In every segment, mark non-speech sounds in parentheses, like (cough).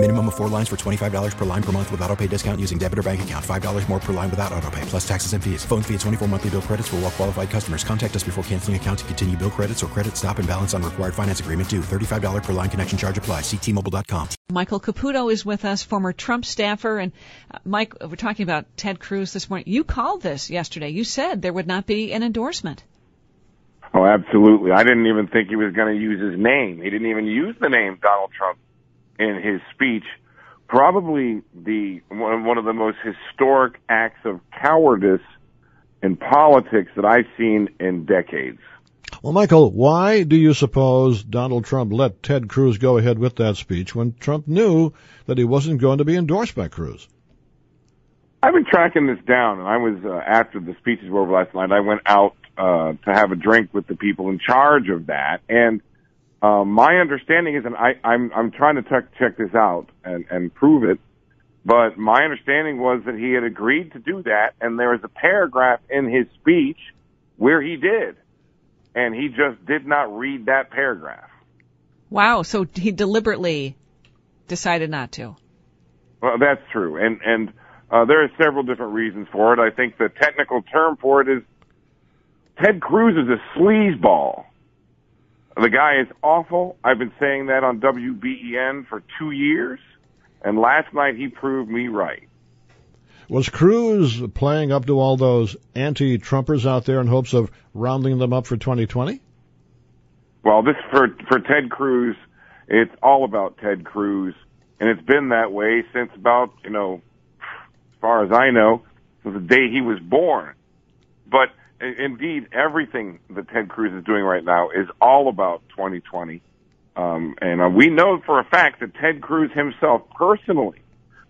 Minimum of four lines for $25 per line per month with auto pay discount using debit or bank account. $5 more per line without auto pay, plus taxes and fees. Phone fee at 24 monthly bill credits for all well qualified customers. Contact us before canceling account to continue bill credits or credit stop and balance on required finance agreement due. $35 per line connection charge apply. Ctmobile.com. Michael Caputo is with us, former Trump staffer. And uh, Mike, we're talking about Ted Cruz this morning. You called this yesterday. You said there would not be an endorsement. Oh, absolutely. I didn't even think he was going to use his name. He didn't even use the name Donald Trump in his speech probably the one of the most historic acts of cowardice in politics that I've seen in decades. Well, Michael, why do you suppose Donald Trump let Ted Cruz go ahead with that speech when Trump knew that he wasn't going to be endorsed by Cruz? I've been tracking this down, and I was uh, after the speeches were over last night. I went out uh, to have a drink with the people in charge of that, and um, my understanding is, and I, I'm I'm trying to check check this out and and prove it, but my understanding was that he had agreed to do that, and there was a paragraph in his speech where he did, and he just did not read that paragraph. Wow! So he deliberately decided not to. Well, that's true, and and uh, there are several different reasons for it. I think the technical term for it is Ted Cruz is a sleazeball. The guy is awful. I've been saying that on WBEN for two years, and last night he proved me right. Was Cruz playing up to all those anti-Trumpers out there in hopes of rounding them up for 2020? Well, this for for Ted Cruz, it's all about Ted Cruz, and it's been that way since about you know, as far as I know, since the day he was born. But indeed, everything that Ted Cruz is doing right now is all about 2020. Um, and uh, we know for a fact that Ted Cruz himself personally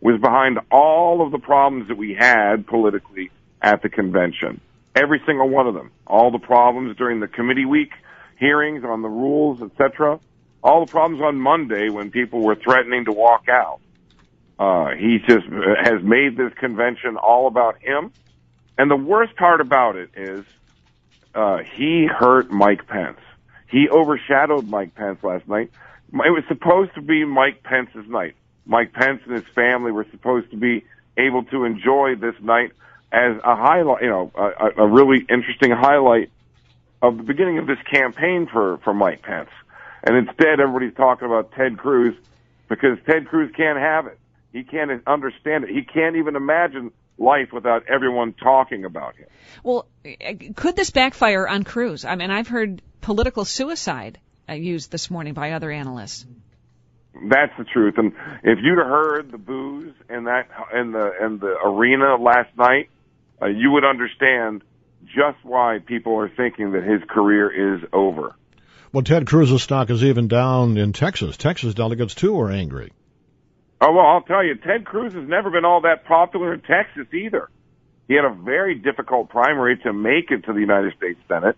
was behind all of the problems that we had politically at the convention. Every single one of them. All the problems during the committee week hearings on the rules, etc. All the problems on Monday when people were threatening to walk out. Uh, he just has made this convention all about him and the worst part about it is uh, he hurt Mike Pence. He overshadowed Mike Pence last night. It was supposed to be Mike Pence's night. Mike Pence and his family were supposed to be able to enjoy this night as a highlight, you know, a, a really interesting highlight of the beginning of this campaign for, for Mike Pence. And instead, everybody's talking about Ted Cruz because Ted Cruz can't have it. He can't understand it. He can't even imagine life without everyone talking about him. Well, could this backfire on Cruz? I mean, I've heard political suicide uh, used this morning by other analysts. That's the truth. And if you'd have heard the boos in that in the in the arena last night, uh, you would understand just why people are thinking that his career is over. Well, Ted Cruz's stock is even down in Texas. Texas delegates too are angry. Oh, well, I'll tell you, Ted Cruz has never been all that popular in Texas either. He had a very difficult primary to make it to the United States Senate.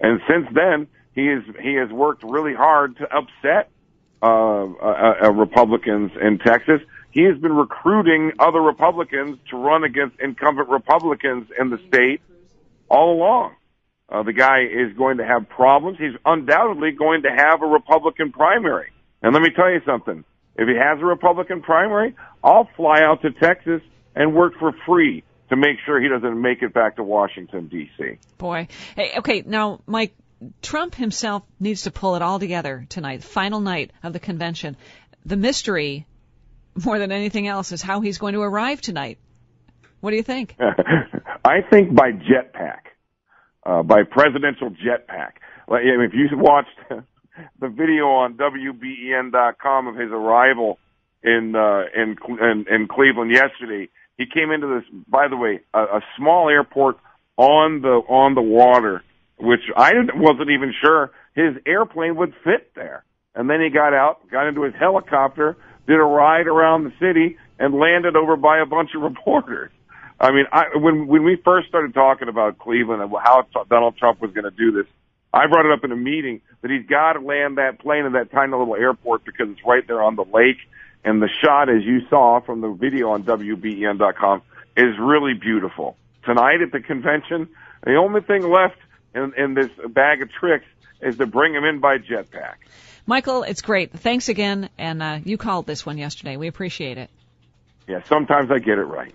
And since then, he has, he has worked really hard to upset, uh, uh, uh, Republicans in Texas. He has been recruiting other Republicans to run against incumbent Republicans in the state all along. Uh, the guy is going to have problems. He's undoubtedly going to have a Republican primary. And let me tell you something. If he has a Republican primary, I'll fly out to Texas and work for free to make sure he doesn't make it back to Washington D.C. Boy, hey, okay, now Mike, Trump himself needs to pull it all together tonight, final night of the convention. The mystery, more than anything else, is how he's going to arrive tonight. What do you think? (laughs) I think by jetpack, uh, by presidential jetpack. Like, if you watched the video on WBEN.com of his arrival in uh, in, in in Cleveland yesterday. He came into this, by the way, a, a small airport on the on the water, which I wasn't even sure his airplane would fit there. And then he got out, got into his helicopter, did a ride around the city, and landed over by a bunch of (laughs) reporters. I mean, I, when when we first started talking about Cleveland and how Donald Trump was going to do this, I brought it up in a meeting that he's got to land that plane in that tiny little airport because it's right there on the lake. And the shot, as you saw from the video on WBEN.com, is really beautiful. Tonight at the convention, the only thing left in, in this bag of tricks is to bring him in by jetpack. Michael, it's great. Thanks again, and uh, you called this one yesterday. We appreciate it. Yeah, sometimes I get it right.